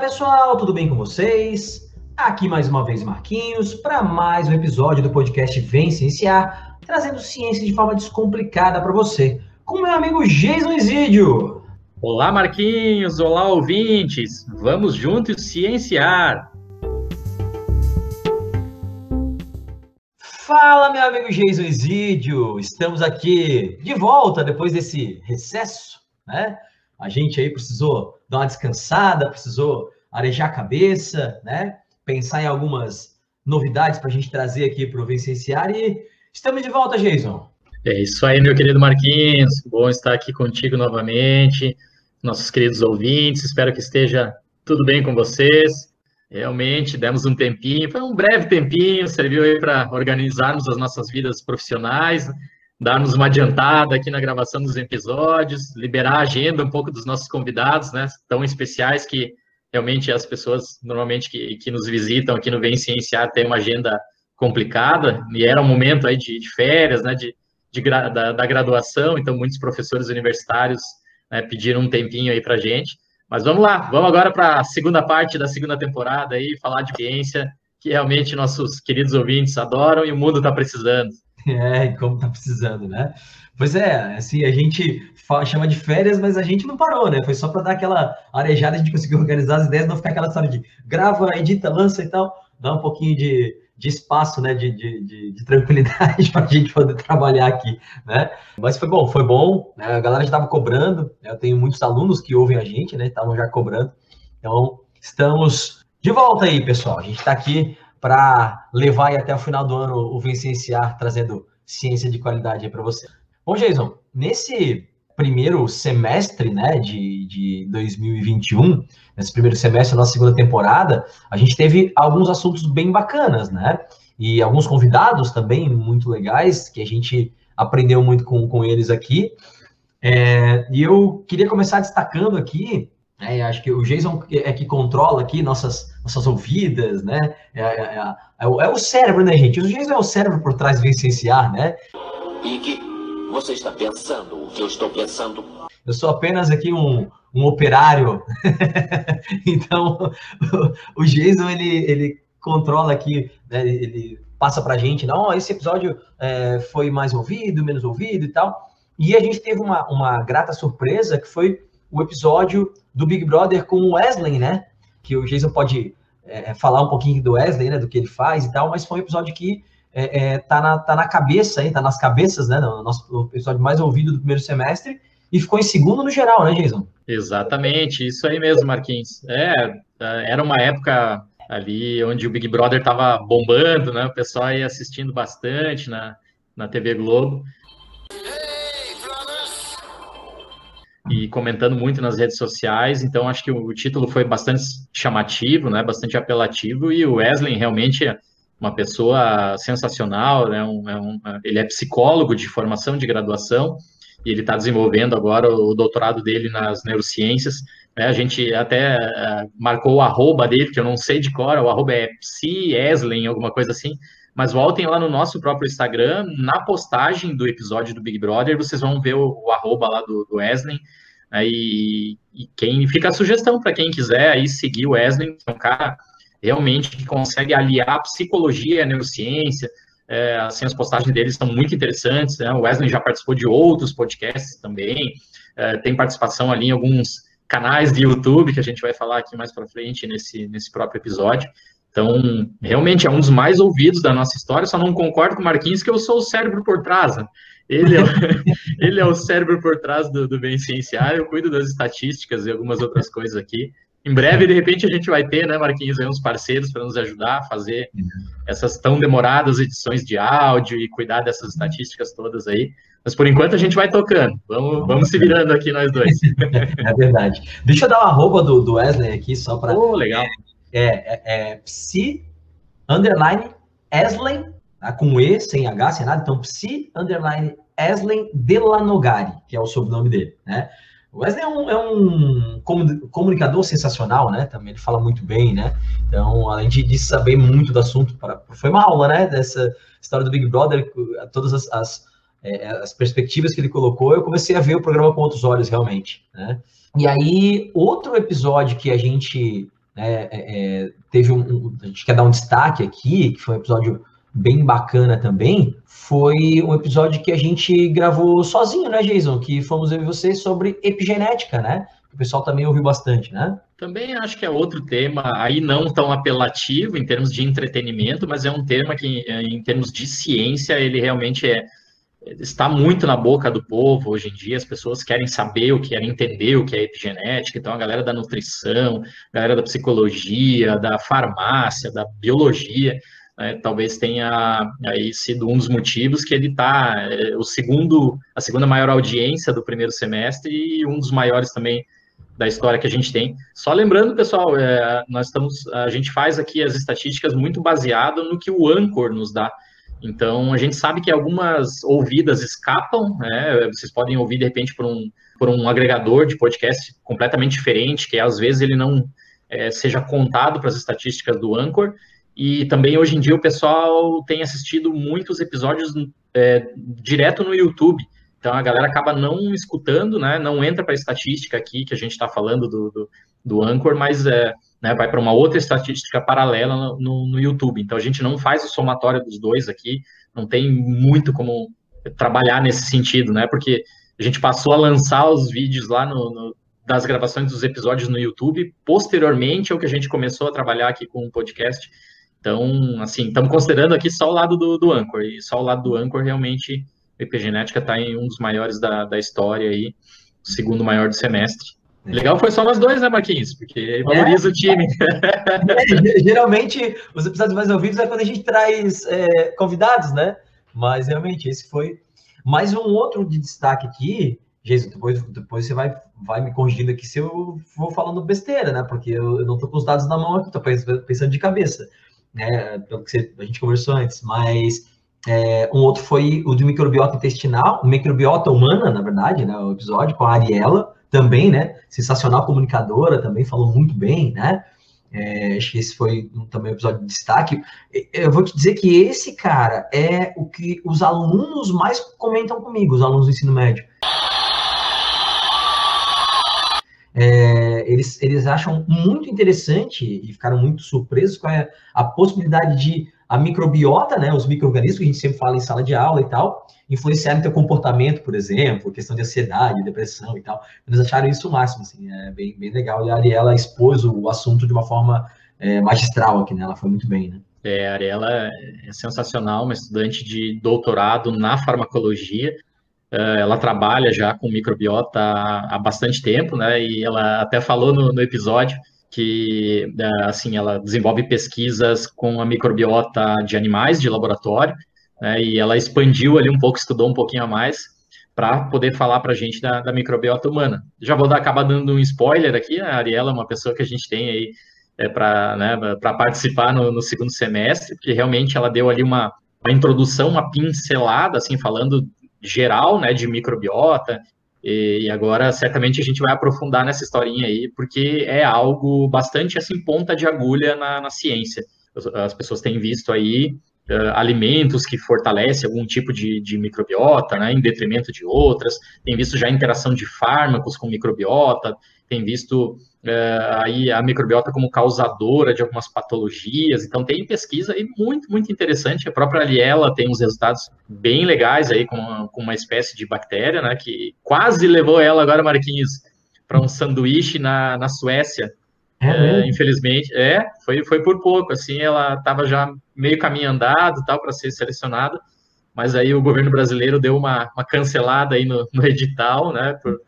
Pessoal, tudo bem com vocês? Aqui mais uma vez Marquinhos para mais um episódio do podcast Vem Cienciar, trazendo ciência de forma descomplicada para você, com meu amigo Jason Isidio. Olá Marquinhos, olá ouvintes, vamos juntos cienciar. Fala meu amigo Jason Isidio, estamos aqui de volta depois desse recesso, né? A gente aí precisou dar uma descansada, precisou arejar a cabeça, né? Pensar em algumas novidades para a gente trazer aqui para o Vicenciar e estamos de volta, Jason. É isso aí, meu querido Marquinhos. Bom estar aqui contigo novamente, nossos queridos ouvintes. Espero que esteja tudo bem com vocês. Realmente, demos um tempinho, foi um breve tempinho, serviu aí para organizarmos as nossas vidas profissionais, darmos uma adiantada aqui na gravação dos episódios, liberar a agenda um pouco dos nossos convidados, né, tão especiais que realmente as pessoas normalmente que, que nos visitam aqui no Vem Cienciar têm uma agenda complicada, e era um momento aí de, de férias, né, de, de da, da, graduação, então muitos professores universitários né, pediram um tempinho aí para gente, mas vamos lá, vamos agora para a segunda parte da segunda temporada aí, falar de ciência, que realmente nossos queridos ouvintes adoram e o mundo está precisando. É, como tá precisando, né? Pois é, assim, a gente fala, chama de férias, mas a gente não parou, né? Foi só para dar aquela arejada, a gente conseguiu organizar as ideias, não ficar aquela história de grava, edita, lança e tal, dá um pouquinho de, de espaço, né, de, de, de, de tranquilidade para a gente poder trabalhar aqui, né? Mas foi bom, foi bom, né? a galera já estava cobrando, né? eu tenho muitos alunos que ouvem a gente, né, estavam já cobrando, então estamos de volta aí, pessoal, a gente está aqui para levar até o final do ano o Vicenciar, trazendo ciência de qualidade para você. Bom, Jason, nesse primeiro semestre né, de, de 2021, nesse primeiro semestre da nossa segunda temporada, a gente teve alguns assuntos bem bacanas, né? E alguns convidados também muito legais, que a gente aprendeu muito com, com eles aqui. É, e eu queria começar destacando aqui é, acho que o Jason é que controla aqui nossas, nossas ouvidas, né? É, é, é, é, o, é, cérebro, né, gente? O Jason é o cérebro por trás do Vicenciar, né? Ike, você está pensando o que eu estou pensando? Eu sou apenas aqui um, um operário. então, o, Jason, ele, ele controla aqui, né? ele passa pra gente, não, esse episódio é, foi mais ouvido, menos ouvido e tal. E a gente teve uma, uma grata surpresa que foi o episódio do Big Brother com o Wesley, né? Que o Jason pode é, falar um pouquinho do Wesley, né? Do que ele faz e tal, mas foi um episódio que é, é, tá, na, tá na cabeça, hein, tá nas cabeças, né? No nosso episódio mais ouvido do primeiro semestre e ficou em segundo no geral, né, Jason? Exatamente, isso aí mesmo, Marquinhos. É, é era uma época ali onde o Big Brother estava bombando, né? O pessoal ia assistindo bastante na, na TV Globo e comentando muito nas redes sociais, então acho que o título foi bastante chamativo, né, bastante apelativo, e o Wesley realmente é uma pessoa sensacional, né, um, é um, ele é psicólogo de formação de graduação, e ele está desenvolvendo agora o doutorado dele nas neurociências, né, a gente até uh, marcou o arroba dele, que eu não sei de cor, o arroba é psi alguma coisa assim, mas voltem lá no nosso próprio Instagram, na postagem do episódio do Big Brother, vocês vão ver o, o arroba lá do, do Wesley, né, e, quem fica a sugestão para quem quiser aí seguir o Wesley, que é um cara realmente que consegue aliar a psicologia e a neurociência, é, assim, as postagens dele são muito interessantes, né, o Wesley já participou de outros podcasts também, é, tem participação ali em alguns canais de YouTube, que a gente vai falar aqui mais para frente nesse, nesse próprio episódio, então, realmente é um dos mais ouvidos da nossa história, só não concordo com o Marquinhos que eu sou o cérebro por trás. Né? Ele, é o, ele é o cérebro por trás do, do bem cienciar, eu cuido das estatísticas e algumas outras coisas aqui. Em breve, de repente, a gente vai ter, né, Marquinhos, uns parceiros para nos ajudar a fazer essas tão demoradas edições de áudio e cuidar dessas estatísticas todas aí. Mas por enquanto a gente vai tocando. Vamos, vamos se virando aqui nós dois. É verdade. Deixa eu dar uma arroba do, do Wesley aqui, só para. Oh, legal é, é, é psi, underline, Eslen, tá? com E, sem H, sem nada, então psi, underline, Eslen Delanogari, que é o sobrenome dele, né? O Wesley é um, é um, comunicador sensacional, né? Também ele fala muito bem, né? Então, além de, de saber muito do assunto, para, foi uma aula, né? Dessa história do Big Brother, todas as, as, é, as perspectivas que ele colocou, eu comecei a ver o programa com outros olhos, realmente, né? E aí, outro episódio que a gente né, é, é, teve um, um, A gente quer dar um destaque aqui, que foi um episódio bem bacana também, foi um episódio que a gente gravou sozinho, né, Jason? Que fomos eu e você sobre epigenética, né? O pessoal também ouviu bastante, né? Também acho que é outro tema, aí não tão apelativo em termos de entretenimento, mas é um tema que, em termos de ciência, ele realmente é, está muito na boca do povo hoje em dia. As pessoas querem saber o que querem entender o que é epigenética. Então, a galera da nutrição, a galera da psicologia, da farmácia, da biologia, né, talvez tenha aí sido um dos motivos que ele está é, o segundo, a segunda maior audiência do primeiro semestre e um dos maiores também da história que a gente tem. Só lembrando, pessoal, é, nós estamos, a gente faz aqui as estatísticas muito baseado no que o Anchor nos dá. Então, a gente sabe que algumas ouvidas escapam, né? Vocês podem ouvir, de repente, por um, por um agregador de podcast completamente diferente, que às vezes ele não é, seja contado para as estatísticas do Anchor. E também, hoje em dia, o pessoal tem assistido muitos episódios é, direto no YouTube. Então, a galera acaba não escutando, né? Não entra para a estatística aqui que a gente está falando do, do, do Anchor, mas é, né, vai para uma outra estatística paralela no, no, no, YouTube. Então a gente não faz o somatório dos dois aqui, não tem muito como trabalhar nesse sentido, né? Porque a gente passou a lançar os vídeos lá no, no das gravações dos episódios no YouTube, posteriormente ao que a gente começou a trabalhar aqui com o podcast. Então, assim, estamos considerando aqui só o lado do, do Anchor, e só o lado do Anchor realmente, a Epigenética está em um dos maiores da, da história aí, o segundo maior do semestre. Legal foi só nós dois, né, Marquinhos? Porque valoriza é. o time. É, geralmente, os episódios mais ouvidos é quando a gente traz é, convidados, né? Mas realmente, esse foi. Mais um outro de destaque aqui, Jesus, depois, depois você vai, vai me corrigindo aqui se eu vou falando besteira, né? Porque eu, eu não estou com os dados na mão aqui, estou pensando de cabeça, né? Pelo que você, a gente conversou antes. Mas é, um outro foi o do microbiota intestinal, microbiota humana, na verdade, né? O episódio com a Ariela também, né? Sensacional comunicadora, também falou muito bem, né? É, acho que esse foi também um episódio de destaque. Eu vou te dizer que esse cara é o que os alunos mais comentam comigo, os alunos do ensino médio. É, eles, eles acham muito interessante e ficaram muito surpresos com a, a possibilidade de a microbiota, né, os micro-organismos que a gente sempre fala em sala de aula e tal, influenciarem teu comportamento, por exemplo, questão de ansiedade, depressão e tal. Eles acharam isso o máximo, assim, é bem, bem legal. E a Ariela expôs o assunto de uma forma é, magistral aqui, né? Ela foi muito bem, né? É, a Ariela é sensacional, uma estudante de doutorado na farmacologia. É, ela trabalha já com microbiota há bastante tempo, né? E ela até falou no, no episódio que é, assim ela desenvolve pesquisas com a microbiota de animais de laboratório né, e ela expandiu ali um pouco, estudou um pouquinho a mais para poder falar para a gente da, da, microbiota humana. Já vou dar, acabar dando um spoiler aqui, a Ariela é uma pessoa que a gente tem aí é, para né, participar no, no, segundo semestre, porque realmente ela deu ali uma, uma introdução, uma pincelada, assim, falando geral, né, de microbiota, e, agora certamente a gente vai aprofundar nessa historinha aí, porque é algo bastante, assim, ponta de agulha na, na ciência. As pessoas têm visto aí uh, alimentos que fortalecem algum tipo de, de microbiota, né, em detrimento de outras, tem visto já interação de fármacos com microbiota, tem visto uh, aí a microbiota como causadora de algumas patologias, então tem pesquisa aí muito, muito interessante, a própria Aliela tem uns resultados bem legais aí com, com uma espécie de bactéria, né, que quase levou ela agora, Marquinhos, para um sanduíche na, na Suécia, é, infelizmente, é, foi, foi por pouco, assim, ela estava já meio caminho andado, tal, para ser selecionada, mas aí o governo brasileiro deu uma, uma cancelada aí no, no edital, né, por,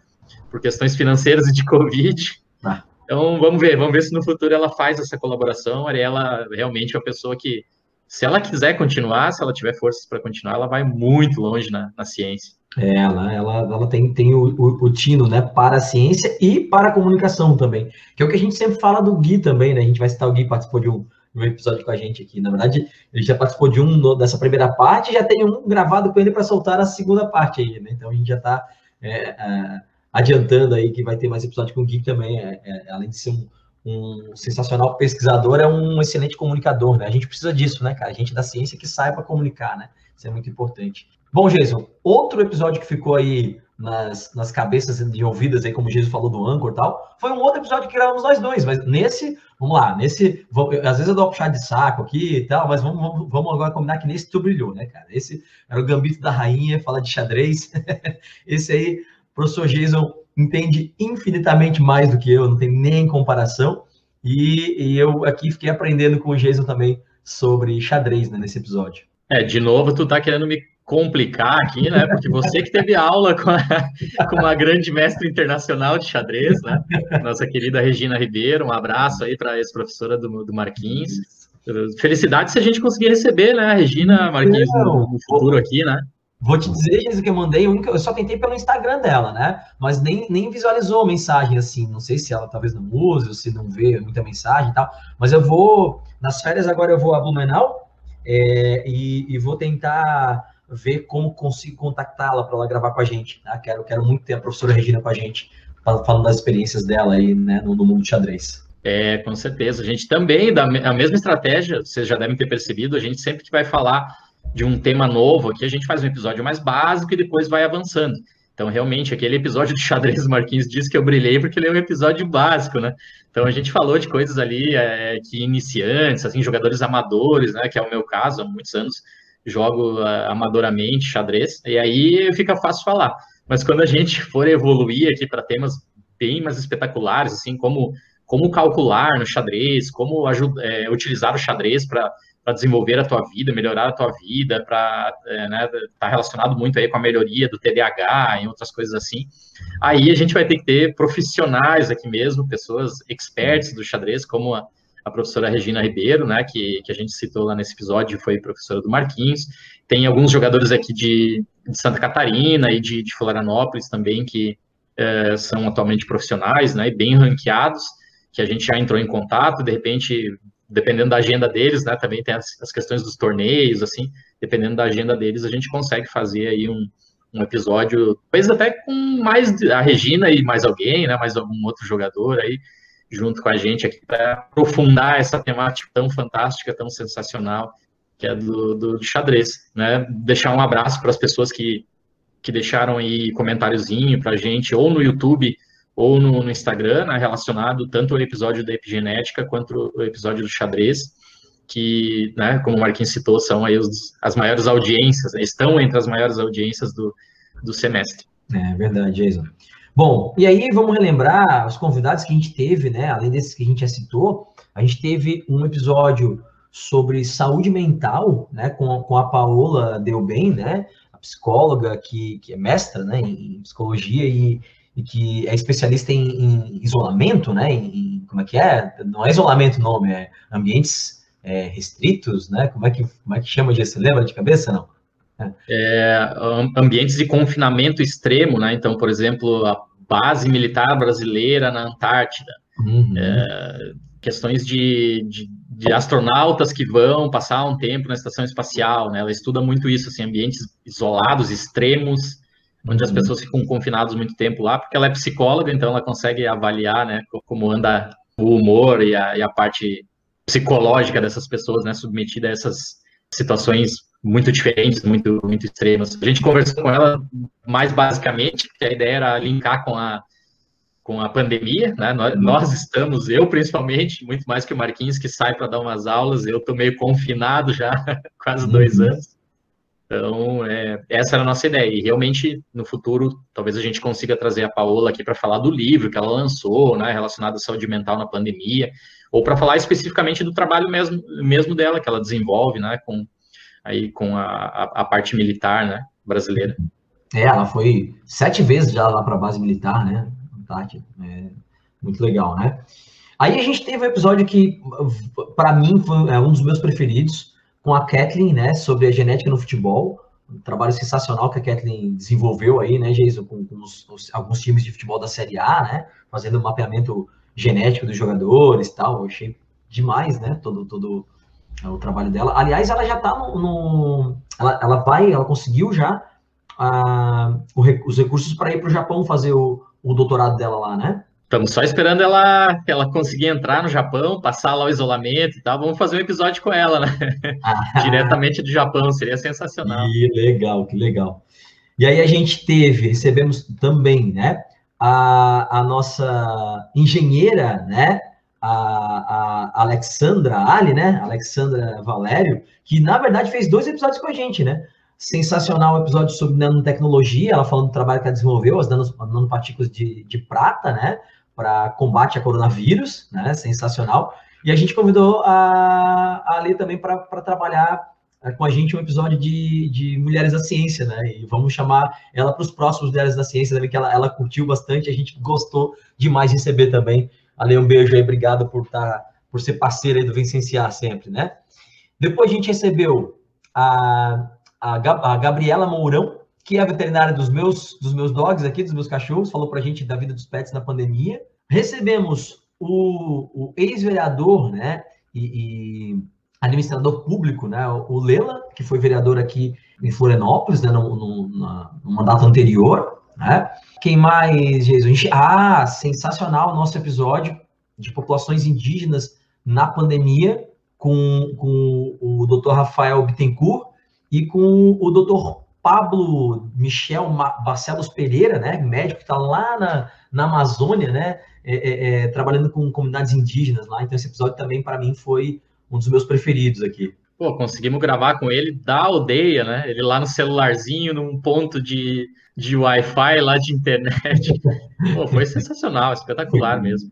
por questões financeiras e de Covid, ah. então vamos ver, vamos ver se no futuro ela faz essa colaboração, ela realmente é uma pessoa que, se ela quiser continuar, se ela tiver forças para continuar, ela vai muito longe na, na ciência. É, ela, ela, ela tem, tem o, o, o, tino, né, para a ciência e para a comunicação também, que é o que a gente sempre fala do Gui também, né, a gente vai citar o Gui, participou de um, um episódio com a gente aqui, na verdade, ele já participou de um dessa primeira parte, já tem um gravado com ele para soltar a segunda parte aí, né, então a gente já está é, é, adiantando aí que vai ter mais episódio com o Gui também, é, é, além de ser um, um sensacional pesquisador, é um excelente comunicador, né, a gente precisa disso, né, cara, a gente da ciência que saiba comunicar, né, isso é muito importante. Bom, Jason, outro episódio que ficou aí nas, nas cabeças de ouvidas aí, como Jesus falou do Anchor e tal, foi um outro episódio que gravamos nós dois, mas nesse, vamos lá, nesse, às vezes eu dou um puxar de saco aqui e tal, mas vamos, vamos, vamos agora combinar que nesse tu brilhou, né, cara? Esse era o Gambito da Rainha, fala de xadrez, esse aí, o professor Jason entende infinitamente mais do que eu, não tem nem comparação, e, e eu aqui fiquei aprendendo com o Jason também sobre xadrez, né, nesse episódio. É, de novo, tu tá querendo me complicar aqui, né? Porque você que teve aula com, a, com uma grande mestre internacional de xadrez, né? Nossa querida Regina Ribeiro, um abraço aí para essa professora do, do Marquinhos. Felicidade se a gente conseguir receber, né, a Regina Marquinhos no, no futuro aqui, né? Vou te dizer, Jesus, que eu mandei, eu só tentei pelo Instagram dela, né? Mas nem, nem visualizou a mensagem assim. Não sei se ela talvez não use, ou se não vê muita mensagem e tal. Mas eu vou, nas férias agora eu vou a Blumenau é, e, e vou tentar ver como consigo contactá-la para ela gravar com a gente. Tá? Quero, quero muito ter a professora Regina com a gente, falando das experiências dela aí né, no, no mundo xadrez. É, com certeza. A gente também, da a mesma estratégia, vocês já devem ter percebido, a gente sempre que vai falar de um tema novo aqui, a gente faz um episódio mais básico e depois vai avançando. Então, realmente, aquele episódio do xadrez Marquinhos diz que eu brilhei porque ele é um episódio básico, né? Então, a gente falou de coisas ali é, que iniciantes, assim, jogadores amadores, né? Que é o meu caso, há muitos anos jogo uh, amadoramente xadrez, e aí fica fácil falar. Mas quando a gente for evoluir aqui para temas bem mais espetaculares, assim, como, como calcular no xadrez, como é, utilizar o xadrez para desenvolver a tua vida, melhorar a tua vida, para é, né, tá relacionado muito aí com a melhoria do TDAH e outras coisas assim. Aí a gente vai ter que ter profissionais aqui mesmo, pessoas experts do xadrez, como a, a professora Regina Ribeiro, né, que, que a gente citou lá nesse episódio, foi professora do Marquinhos. Tem alguns jogadores aqui de, de Santa Catarina e de, de Florianópolis também, que é, são atualmente profissionais, né, e bem ranqueados, que a gente já entrou em contato, de repente, dependendo da agenda deles, né, também tem as, as questões dos torneios, assim, dependendo da agenda deles, a gente consegue fazer aí um, um episódio, talvez até com mais a Regina e mais alguém, né, mais algum outro jogador aí, junto com a gente aqui para aprofundar essa temática tão fantástica, tão sensacional, que é do, do, xadrez, né? Deixar um abraço para as pessoas que, que deixaram aí comentáriozinho para a gente, ou no YouTube, ou no, no, Instagram, né, relacionado tanto ao episódio da epigenética quanto o episódio do xadrez, que, né, como o Marquinhos citou, são aí os, as maiores audiências, né, estão entre as maiores audiências do, do semestre. É verdade, Jason. Bom, e aí vamos relembrar os convidados que a gente teve, né? Além desses que a gente já citou, a gente teve um episódio sobre saúde mental, né? Com, com a Paola Delben, né? A psicóloga que, que é mestra, né? Em psicologia e, e que é especialista em, em isolamento, né? Em, como é que é? Não é isolamento o nome, é ambientes é, restritos, né? Como é que como é que chama disso? Você lembra de cabeça não? É, ambientes de confinamento extremo, né? Então, por exemplo, a base militar brasileira na Antártida, uhum. é, questões de, de, de, astronautas que vão passar um tempo na estação espacial, né? Ela estuda muito isso, assim, ambientes isolados, extremos, onde uhum. as pessoas ficam confinadas muito tempo lá, porque ela é psicóloga, então ela consegue avaliar, né, como anda o humor e a, e a parte psicológica dessas pessoas, né, submetida a essas situações muito diferentes, muito, muito extremas. A gente conversou com ela mais basicamente, que a ideia era linkar com a, com a pandemia, né? Nós, nós estamos, eu principalmente, muito mais que o Marquinhos, que sai para dar umas aulas, eu estou meio confinado já, quase dois uhum. anos. Então, é, essa era a nossa ideia. E realmente, no futuro, talvez a gente consiga trazer a Paola aqui para falar do livro que ela lançou, né, relacionado à saúde mental na pandemia, ou para falar especificamente do trabalho mesmo, mesmo dela, que ela desenvolve, né, com, aí com a, a, a parte militar, né, brasileira. É, ela foi sete vezes já lá para a base militar, né, é, muito legal, né. Aí a gente teve um episódio que, para mim, foi é, um dos meus preferidos, com a Kathleen, né, sobre a genética no futebol, um trabalho sensacional que a Kathleen desenvolveu aí, né, Jason, com, com os, os, alguns times de futebol da Série A, né, fazendo um mapeamento genético dos jogadores e tal, eu achei demais, né, todo, todo é o trabalho dela. Aliás, ela já está no, no, ela, ela vai, ela conseguiu já uh, os recursos para ir para o Japão fazer o, o doutorado dela lá, né? Estamos só esperando ela, ela conseguir entrar no Japão, passar lá o isolamento e tal. Vamos fazer um episódio com ela, né? Ah. Diretamente do Japão, seria sensacional. Que legal, que legal. E aí a gente teve, recebemos também, né, a, a nossa engenheira, né, a, a Alexandra Ali, né, Alexandra Valério, que na verdade fez dois episódios com a gente, né, sensacional episódio sobre nanotecnologia, ela falando do trabalho que ela desenvolveu, as nanopartículas de, de prata, né, para combate a coronavírus, né, sensacional. E a gente convidou a, a Ali também para trabalhar é, com a gente um episódio de, de Mulheres da Ciência, né? E vamos chamar ela para os próximos Mulheres da Ciência, também que ela, ela curtiu bastante, a gente gostou demais de receber também. Ale, um beijo aí, obrigado por tá, por ser parceira aí do Vencenciar sempre, né? Depois a gente recebeu a, a, a Gabriela Mourão, que é a veterinária dos meus, dos meus dogs aqui, dos meus cachorros, falou para a gente da vida dos pets na pandemia. Recebemos o, o ex-vereador, né, e, e administrador público, né? O Lela, que foi vereador aqui em Florianópolis, né? No, no, no mandato anterior, né? Quem mais, Jesus? Ah, sensacional o nosso episódio de populações indígenas na pandemia com, com o Dr. Rafael Bittencourt e com o Dr. Pablo Michel Barcelos Pereira, né? Médico que está lá na, na Amazônia, né? É, é, é, trabalhando com comunidades indígenas lá. Então, esse episódio também, para mim, foi um dos meus preferidos aqui. Pô, conseguimos gravar com ele da aldeia, né? Ele lá no celularzinho, num ponto de, de Wi-Fi lá de internet. Pô, foi sensacional, espetacular mesmo.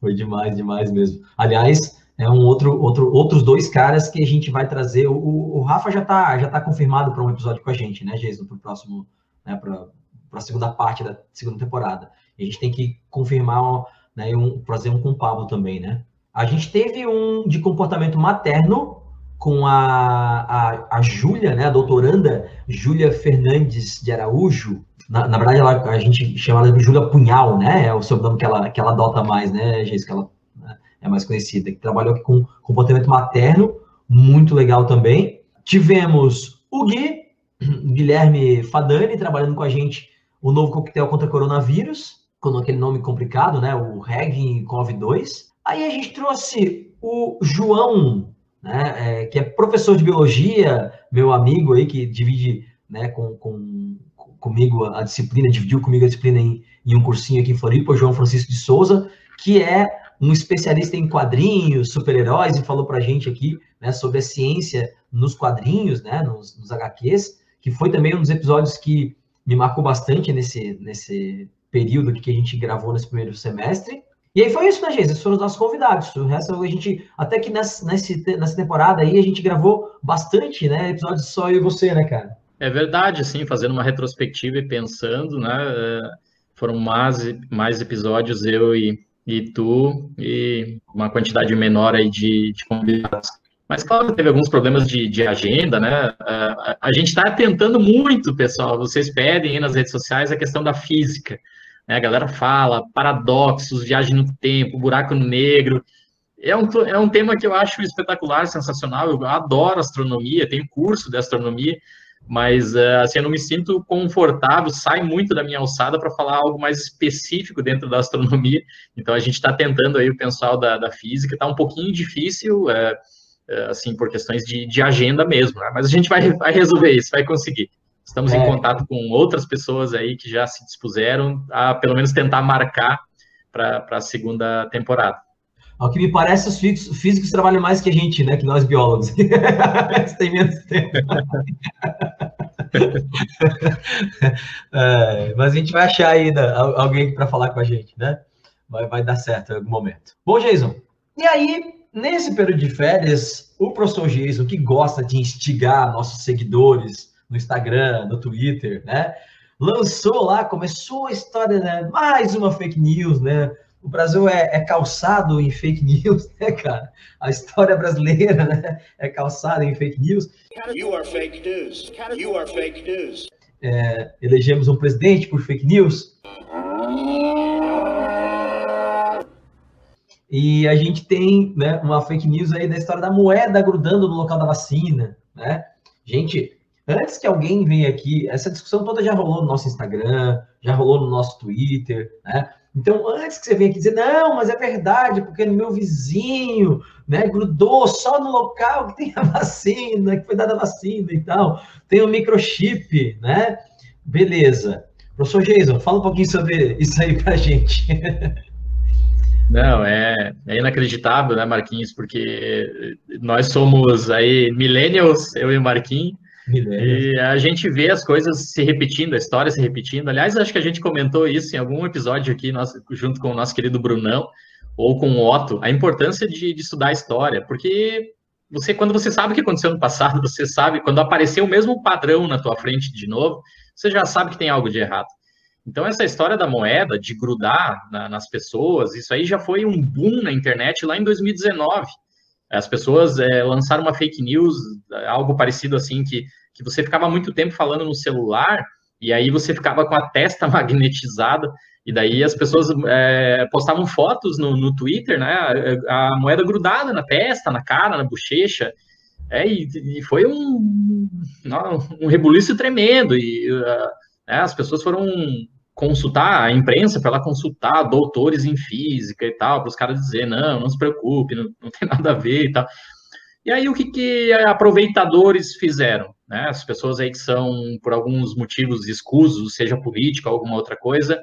Foi demais, demais mesmo. Aliás, é um outro, outro, outros dois caras que a gente vai trazer. O, o Rafa já está já tá confirmado para um episódio com a gente, né, Jason, para o próximo, né, para a segunda parte da segunda temporada. A gente tem que confirmar, né, um, fazer um com o Pablo também, né? A gente teve um de comportamento materno com a, a, a Júlia, né, a doutoranda Júlia Fernandes de Araújo. Na, na verdade, ela, a gente chama ela de Júlia Punhal, né? É o sobrenome que ela, que ela adota mais, né, que ela né, é mais conhecida, que trabalhou aqui com comportamento materno, muito legal também. Tivemos o Gui, Guilherme Fadani, trabalhando com a gente o novo coquetel contra coronavírus, com aquele nome complicado, né? O Reg COV2. Aí a gente trouxe o João, né, é, que é professor de biologia, meu amigo aí, que divide né, com, com, comigo a disciplina, dividiu comigo a disciplina em, em um cursinho aqui em Floripa, o João Francisco de Souza, que é um especialista em quadrinhos, super-heróis, e falou para a gente aqui né, sobre a ciência nos quadrinhos, né, nos, nos HQs, que foi também um dos episódios que me marcou bastante nesse, nesse período que a gente gravou nesse primeiro semestre. E aí foi isso, né, gente? Esses foram os nossos convidados. O resto a gente, até que nessa, nessa temporada aí, a gente gravou bastante, né? Episódios só eu e você, né, cara? É verdade, sim, fazendo uma retrospectiva e pensando, né? É, foram mais, mais episódios eu e, e tu, e uma quantidade menor aí de, de convidados. Mas, claro, teve alguns problemas de, de agenda, né? A, a gente está tentando muito, pessoal. Vocês pedem aí nas redes sociais a questão da física. Né? A galera fala, paradoxos, viagem no tempo, buraco negro. É um, é um tema que eu acho espetacular, sensacional. Eu adoro astronomia, tenho curso de astronomia, mas eh, assim, eu não me sinto confortável, sai muito da minha alçada para falar algo mais específico dentro da astronomia. Então a gente está tentando aí o pessoal da, da física, está um pouquinho difícil, é, é, assim, por questões de, de agenda mesmo, né? mas a gente vai, vai resolver isso, vai conseguir. Estamos é. em contato com outras pessoas aí que já se dispuseram a pelo menos tentar marcar para a segunda temporada. Ao que me parece, os físicos, físicos, trabalham mais que a gente, né? Que nós biólogos. Eles têm menos tempo. é, mas a gente vai achar ainda alguém para falar com a gente, né? Vai, vai dar certo em algum momento. Bom, Jason, e aí, nesse período de férias, o professor que gosta de instigar nossos seguidores, no Instagram, no Twitter, né? Lançou lá, começou a história, né? Mais uma fake news, né? O Brasil é, é, calçado em fake news, né, cara? A história brasileira, né? É calçada em fake news. You are fake news. You are fake news. É, elegemos um presidente por fake news. E a gente tem né, uma fake news aí da história da moeda grudando no local da vacina, né? Gente, antes que alguém venha aqui, essa discussão toda já rolou no nosso Instagram, já rolou no nosso Twitter, né? Então, antes que você venha aqui dizer, não, mas é verdade, porque no meu vizinho, né, grudou só no local que tem a vacina, que foi dada a vacina e tal, tem o um microchip, né? Beleza. Professor Jason, fala um pouquinho sobre isso aí para a gente. Não, é, é, inacreditável, né, Marquinhos? Porque nós somos aí millennials, eu e o Marquinhos, e a gente vê as coisas se repetindo, a história se repetindo. Aliás, acho que a gente comentou isso em algum episódio aqui, nosso, junto com o nosso querido Brunão, ou com o Otto, a importância de, de estudar a história, porque você, quando você sabe o que aconteceu no passado, você sabe, quando aparecer o mesmo padrão na tua frente de novo, você já sabe que tem algo de errado. Então, essa história da moeda, de grudar na, nas pessoas, isso aí já foi um boom na internet lá em 2019. As pessoas é, lançaram uma fake news, algo parecido assim, que, que você ficava muito tempo falando no celular, e aí você ficava com a testa magnetizada, e daí as pessoas é, postavam fotos no, no Twitter, né? A, a, moeda grudada na testa, na cara, na bochecha. É, e, e foi um, um rebuliço tremendo. E uh, é, as pessoas foram consultar a imprensa para ela consultar doutores em física e tal, para os caras dizer, não, não se preocupe, não, não, tem nada a ver e tal. E aí o que, que aproveitadores fizeram? Né? As pessoas aí que são, por alguns motivos escusos, seja política ou alguma outra coisa,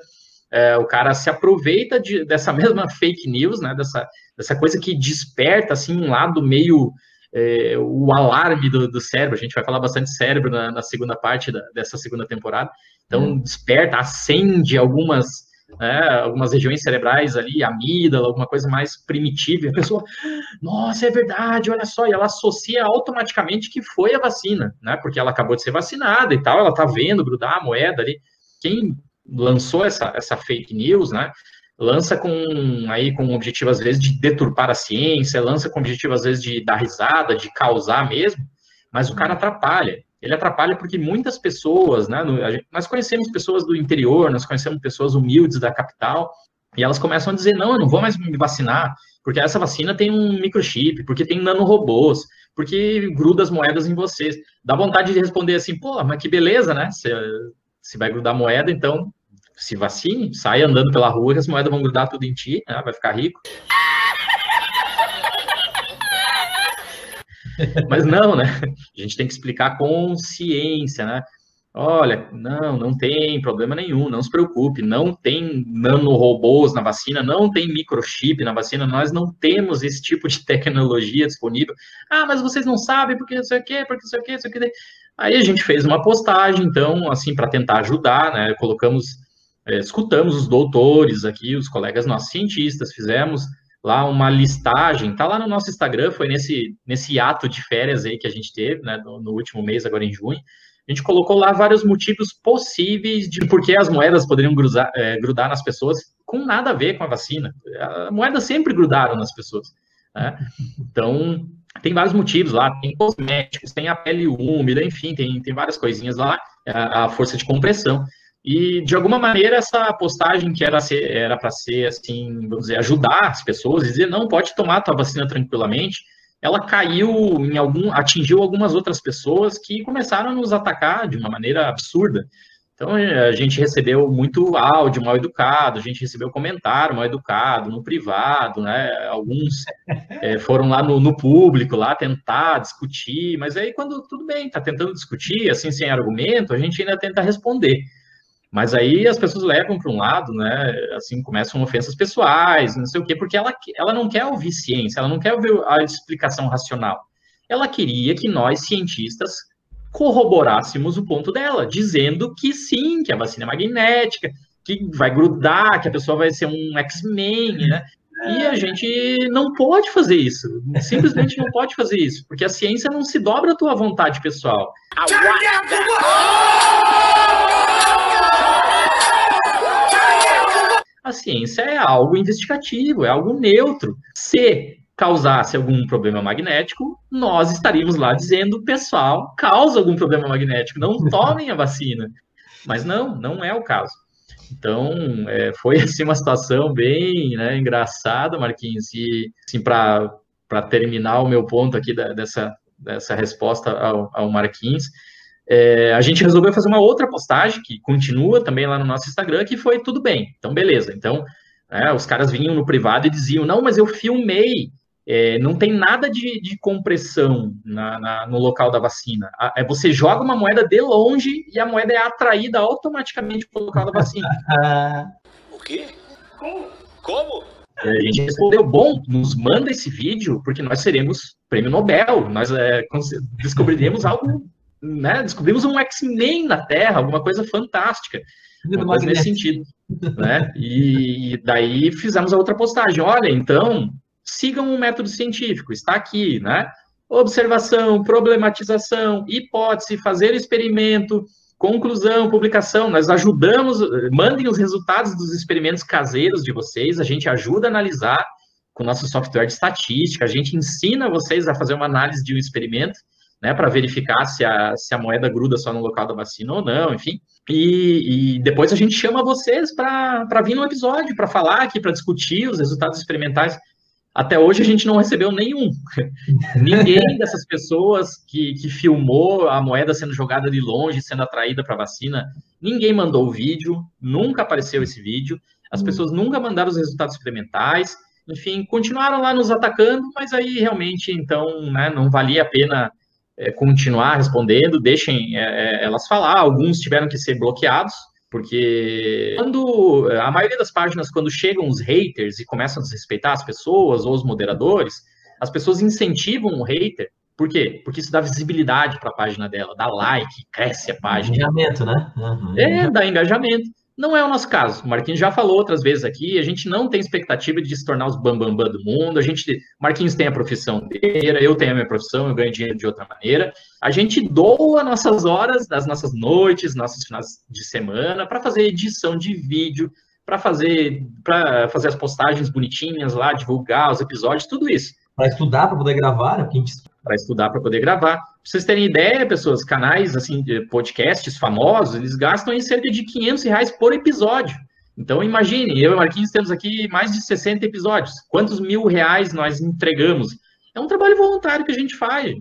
é, o cara se aproveita de, dessa mesma fake news, né? Dessa, dessa coisa que desperta assim um lado meio é, o alarme do, do, cérebro. A gente vai falar bastante cérebro na, na segunda parte da, dessa segunda temporada. Então, uhum. desperta, acende algumas, né, algumas regiões cerebrais ali, amígdala, alguma coisa mais primitiva. E a pessoa, nossa, é verdade, olha só. E ela associa automaticamente que foi a vacina, né? Porque ela acabou de ser vacinada e tal, ela tá vendo grudar a moeda ali. Quem lançou essa, essa fake news, né? Lança com aí com o objetivo às vezes de deturpar a ciência, lança com o objetivo às vezes de dar risada, de causar mesmo, mas o cara uhum. atrapalha. Ele atrapalha porque muitas pessoas, né, no, gente, nós conhecemos pessoas do interior, nós conhecemos pessoas humildes da capital, e elas começam a dizer, não, eu não vou mais me vacinar, porque essa vacina tem um microchip, porque tem nanorobôs, porque gruda as moedas em vocês. Dá vontade de responder assim, pô, mas que beleza, né? Se, se vai grudar moeda, então se vacine, sai andando pela rua que as moedas vão grudar tudo em ti, né? vai ficar rico. Mas não, né? A gente tem que explicar com ciência, né? Olha, não, não tem problema nenhum, não se preocupe, não tem nanorobôs na vacina, não tem microchip na vacina, nós não temos esse tipo de tecnologia disponível. Ah, mas vocês não sabem porque não sei o quê, porque não sei o quê, não sei o quê. Aí a gente fez uma postagem, então, assim, para tentar ajudar, né? Colocamos é, escutamos os doutores aqui, os colegas nossos cientistas, fizemos lá uma listagem, tá lá no nosso Instagram, foi nesse, nesse ato de férias aí que a gente teve, né, no, no último mês, agora em junho, a gente colocou lá vários motivos possíveis de por que as moedas poderiam grudar, é, grudar nas pessoas, com nada a ver com a vacina. A moeda sempre grudaram nas pessoas. Né? Então, tem vários motivos lá, tem cosméticos, tem a pele úmida, enfim, tem, tem várias coisinhas lá, a, a força de compressão. E, de alguma maneira, essa postagem que era era para ser, assim, vamos dizer, ajudar as pessoas, dizer, não, pode tomar a tua vacina tranquilamente, ela caiu em algum, atingiu algumas outras pessoas que começaram a nos atacar de uma maneira absurda. Então, a gente recebeu muito áudio mal educado, a gente recebeu comentário mal educado no privado, né? Alguns é, foram lá no, no, público, lá tentar discutir, mas aí quando tudo bem, tá tentando discutir, assim, sem argumento, a gente ainda tenta responder. Mas aí as pessoas levam para um lado, né? Assim, começam ofensas pessoais, não sei o quê, porque ela, ela não quer ouvir ciência, ela não quer ouvir a explicação racional. Ela queria que nós, cientistas, corroborássemos o ponto dela, dizendo que sim, que a vacina é magnética, que vai grudar, que a pessoa vai ser um X-Men, né? E a gente não pode fazer isso. Simplesmente não pode fazer isso, porque a ciência não se dobra à tua vontade pessoal. A ciência é algo investigativo, é algo neutro. Se causasse algum problema magnético, nós estaríamos lá dizendo, pessoal, causa algum problema magnético, não tomem a vacina. Mas não, não é o caso. Então, é, foi assim uma situação bem né, engraçada, Marquinhos, e assim, para terminar o meu ponto aqui da, dessa, dessa resposta ao, ao Marquinhos, é, a gente resolveu fazer uma outra postagem, que continua também lá no nosso Instagram, que foi tudo bem. Então, beleza. Então, né, os caras vinham no privado e diziam, não, mas eu filmei é, não tem nada de, de compressão na, na, no local da vacina. É, você joga uma moeda de longe e a moeda é atraída automaticamente para o local da vacina. o quê? Como? Como? É, a gente respondeu, bom, nos manda esse vídeo, porque nós seremos prêmio Nobel, nós é, descobriremos algo, né, descobrimos um X-Men na Terra, alguma coisa fantástica, uma coisa nesse sentido, né, e daí fizemos a outra postagem, olha, então, sigam um método científico, está aqui, né? Observação, problematização, hipótese, fazer experimento, conclusão, publicação. Nós ajudamos, mandem os resultados dos experimentos caseiros de vocês, a gente ajuda a analisar com nosso software de estatística, a gente ensina vocês a fazer uma análise de um experimento, né, para verificar se a, se a moeda gruda só no local da vacina ou não, enfim. E, e depois a gente chama vocês para vir no episódio, para falar aqui, para discutir os resultados experimentais. Até hoje a gente não recebeu nenhum. Ninguém dessas pessoas que, que filmou a moeda sendo jogada de longe, sendo atraída para a vacina, ninguém mandou o vídeo, nunca apareceu esse vídeo. As pessoas nunca mandaram os resultados experimentais. Enfim, continuaram lá nos atacando, mas aí realmente, então, né, não valia a pena é, continuar respondendo, deixem é, elas falar. Alguns tiveram que ser bloqueados, porque quando a maioria das páginas, quando chegam os haters e começam a desrespeitar as pessoas ou os moderadores, as pessoas incentivam o hater. Por quê? Porque isso dá visibilidade para a página dela, dá like, cresce a página. Engajamento, né? Uhum. É, dá engajamento. Não é o nosso caso. O Marquinhos já falou outras vezes aqui, a gente não tem expectativa de se tornar os bambambam bam, bam do mundo. A gente, Marquinhos tem a profissão dele, eu tenho a minha profissão, eu ganho dinheiro de outra maneira. A gente doa nossas horas, das nossas noites, nossos finais de semana para fazer edição de vídeo, para fazer para fazer as postagens bonitinhas lá, divulgar os episódios, tudo isso. Para estudar, para poder gravar, né? Para estudar, para poder gravar. Pra vocês terem ideia, pessoas, canais, assim, podcasts famosos, eles gastam em cerca de 500 reais por episódio. Então, imagine, eu e Marquinhos temos aqui mais de 60 episódios. Quantos mil reais nós entregamos? É um trabalho voluntário que a gente faz.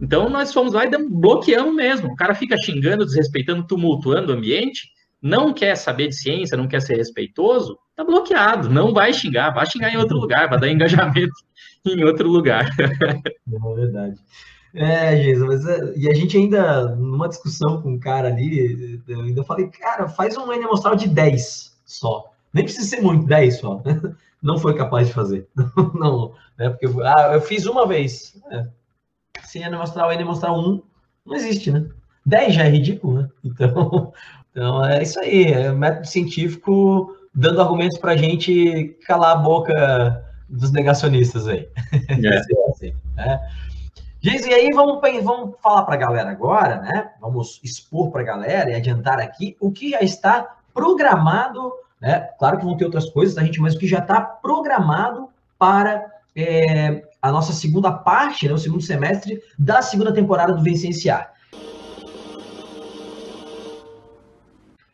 Então, nós fomos lá e bloqueamos mesmo. O cara fica xingando, desrespeitando, tumultuando o ambiente, não quer saber de ciência, não quer ser respeitoso, tá bloqueado. Não vai xingar, vai xingar em outro lugar, vai dar engajamento em outro lugar. É verdade. É, Jesus, mas é, e a gente ainda, numa discussão com um cara ali, eu ainda falei, cara, faz um N amostral de 10 só. Nem precisa ser muito, 10 só. Não foi capaz de fazer. Não, né? Porque ah, eu fiz uma vez. É. Sem N amostral, N amostral 1, não existe, né? 10 já é ridículo, né? Então, então é isso aí, é método científico dando argumentos para a gente calar a boca dos negacionistas aí. É. assim, né? Gente, e aí vamos, vamos falar para a galera agora, né? Vamos expor para a galera e adiantar aqui o que já está programado, né? Claro que vão ter outras coisas, a gente, mas o que já está programado para é, a nossa segunda parte, né, o segundo semestre da segunda temporada do Vencenciar.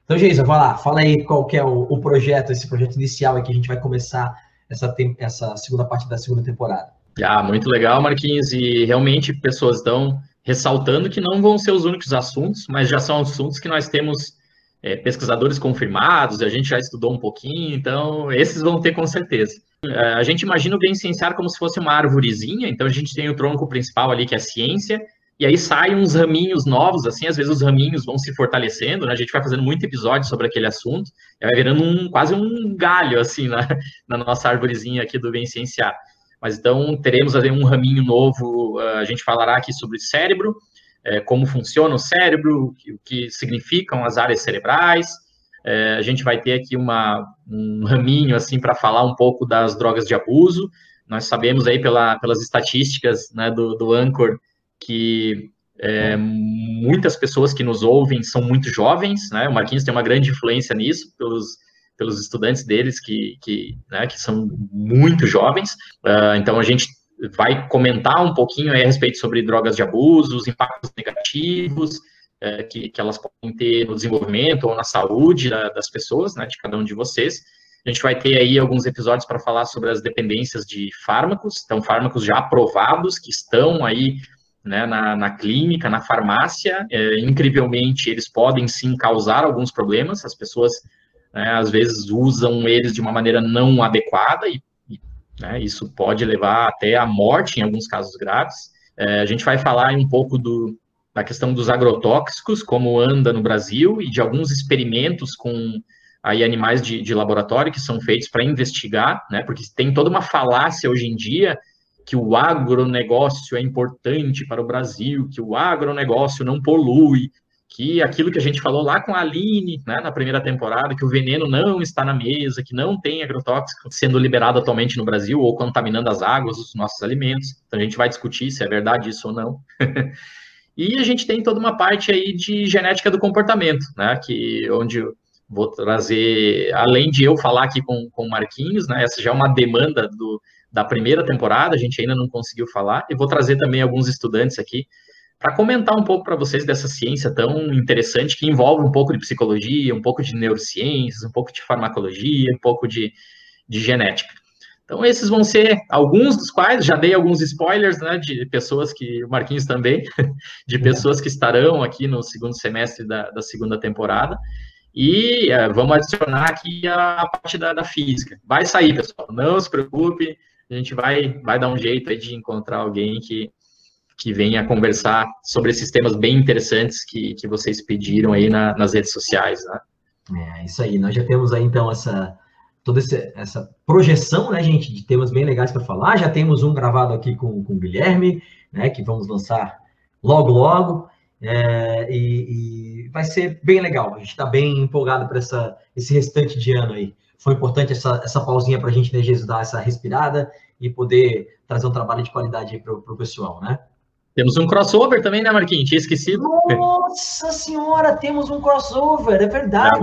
Então, Geisa, vai lá, fala aí qual que é o, o projeto, esse projeto inicial que a gente vai começar essa, essa segunda parte da segunda temporada. Ah, muito legal, Marquinhos, e realmente pessoas estão ressaltando que não vão ser os únicos assuntos, mas já são assuntos que nós temos é, pesquisadores confirmados, a gente já estudou um pouquinho, então esses vão ter com certeza. É, a gente imagina o bem cienciar como se fosse uma árvorezinha, então a gente tem o tronco principal ali, que é a ciência, e aí saem uns raminhos novos, assim, às vezes os raminhos vão se fortalecendo, né? A gente vai fazendo muito episódio sobre aquele assunto, vai virando um, quase um galho, assim, na, na nossa árvorezinha aqui do Bem Cienciar. Mas então teremos um raminho novo, a gente falará aqui sobre cérebro, é, como funciona o cérebro, o que significam as áreas cerebrais. É, a gente vai ter aqui uma, um raminho, assim, para falar um pouco das drogas de abuso. Nós sabemos aí pela, pelas estatísticas né, do, do Anchor que é, muitas pessoas que nos ouvem são muito jovens, né? O Marquinhos tem uma grande influência nisso, pelos, pelos estudantes deles que, que, né, que são muito jovens. Uh, então, a gente vai comentar um pouquinho a respeito sobre drogas de abuso, os impactos negativos é, que, que elas podem ter no desenvolvimento ou na saúde da, das pessoas, né, de cada um de vocês. A gente vai ter aí alguns episódios para falar sobre as dependências de fármacos, então, fármacos já aprovados, que estão aí né, na, na, clínica, na farmácia. É, incrivelmente, eles podem sim causar alguns problemas. As pessoas, né, às vezes, usam eles de uma maneira não adequada e, e né? Isso pode levar até a morte em alguns casos graves. É, a gente vai falar um pouco do, da questão dos agrotóxicos, como anda no Brasil, e de alguns experimentos com aí animais de, de laboratório que são feitos para investigar, né? Porque tem toda uma falácia hoje em dia que o agronegócio é importante para o Brasil, que o agronegócio não polui, que aquilo que a gente falou lá com a Aline, né, na primeira temporada, que o veneno não está na mesa, que não tem agrotóxico sendo liberado atualmente no Brasil ou contaminando as águas dos nossos alimentos. Então a gente vai discutir se é verdade isso ou não. e a gente tem toda uma parte aí de genética do comportamento, né, que onde vou trazer, além de eu falar aqui com, com o Marquinhos, né, essa já é uma demanda do, da primeira temporada, a gente ainda não conseguiu falar, e vou trazer também alguns estudantes aqui para comentar um pouco para vocês dessa ciência tão interessante que envolve um pouco de psicologia, um pouco de neurociências, um pouco de farmacologia, um pouco de, de genética. Então, esses vão ser alguns dos quais, já dei alguns spoilers, né, de pessoas que, o Marquinhos também, de pessoas que estarão aqui no segundo semestre da, da segunda temporada. E uh, vamos adicionar aqui a, a parte da, da, física. Vai sair, pessoal, não se preocupe, a gente vai, vai dar um jeito de encontrar alguém que, que venha conversar sobre esses temas bem interessantes que, que vocês pediram aí na, nas redes sociais. Né? É, isso aí. Nós já temos aí, então, essa toda essa, projeção, né, gente, de temas bem legais para falar. Já temos um gravado aqui com, com o Guilherme, né, que vamos lançar logo, logo. É, e, e, vai ser bem legal. A gente está bem empolgado para esse restante de ano aí. Foi importante essa, essa pausinha para a gente, né, Jesus, dar essa respirada e poder trazer um trabalho de qualidade para o pessoal, né? Temos um crossover também, né, Marquinhos? Tinha esquecido. Nossa senhora, temos um crossover, é verdade,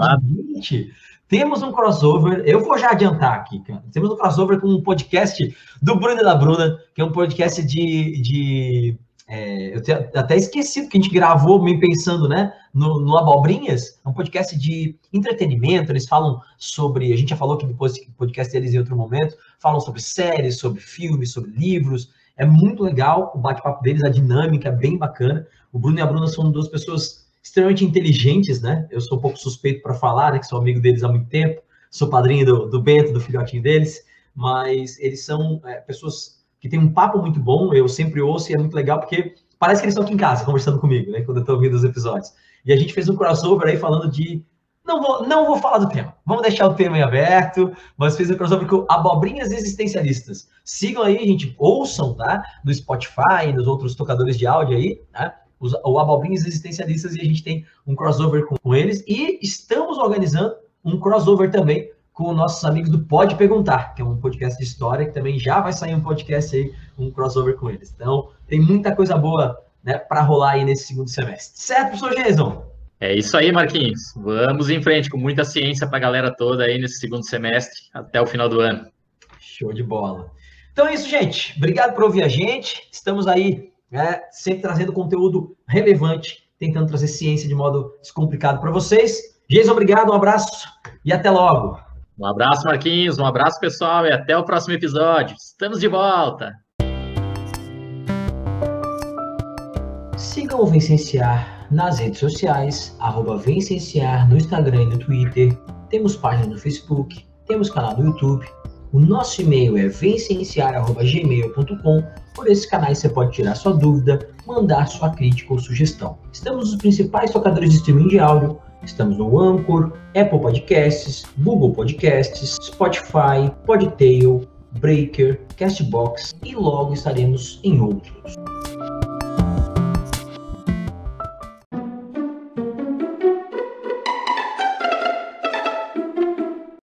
gente. Temos um crossover, eu vou já adiantar aqui. Temos um crossover com um podcast do Bruno e da Bruna, que é um podcast de. de é, eu até esqueci que a gente gravou, me pensando, né? No, no Abobrinhas, é um podcast de entretenimento. Eles falam sobre. A gente já falou que depois do podcast deles em outro momento, falam sobre séries, sobre filmes, sobre livros. É muito legal o bate-papo deles, a dinâmica é bem bacana. O Bruno e a Bruna são duas pessoas extremamente inteligentes, né? Eu sou um pouco suspeito para falar, né? Que sou amigo deles há muito tempo, sou padrinho do, do Bento, do filhotinho deles, mas eles são é, pessoas que têm um papo muito bom, eu sempre ouço e é muito legal porque parece que eles estão aqui em casa conversando comigo, né? Quando eu estou ouvindo os episódios. E a gente fez um crossover aí falando de não vou, não vou falar do tema. Vamos deixar o tema em aberto. Mas fez o crossover com abobrinhas existencialistas. Sigam aí, gente. Ouçam, tá? No Spotify, nos outros tocadores de áudio aí, tá? Os, o Abobrinhas Existencialistas e a gente tem um crossover com, com eles. E estamos organizando um crossover também com nossos amigos do Pode Perguntar, que é um podcast de história, que também já vai sair um podcast aí, um crossover com eles. Então, tem muita coisa boa né, para rolar aí nesse segundo semestre. Certo, professor Jason? É isso aí, Marquinhos. Vamos em frente com muita ciência para a galera toda aí nesse segundo semestre, até o final do ano. Show de bola. Então é isso, gente. Obrigado por ouvir a gente. Estamos aí né, sempre trazendo conteúdo relevante, tentando trazer ciência de modo descomplicado para vocês. Geis, obrigado, um abraço e até logo. Um abraço, Marquinhos. Um abraço, pessoal, e até o próximo episódio. Estamos de volta. Sigam o Vicenciar nas redes sociais, arroba Vencenciar no Instagram e no Twitter, temos página no Facebook, temos canal no YouTube, o nosso e-mail é vencenciar.gmail.com. Por esses canais você pode tirar sua dúvida, mandar sua crítica ou sugestão. Estamos nos principais tocadores de streaming de áudio, estamos no Anchor, Apple Podcasts, Google Podcasts, Spotify, Podtail, Breaker, Castbox e logo estaremos em outros.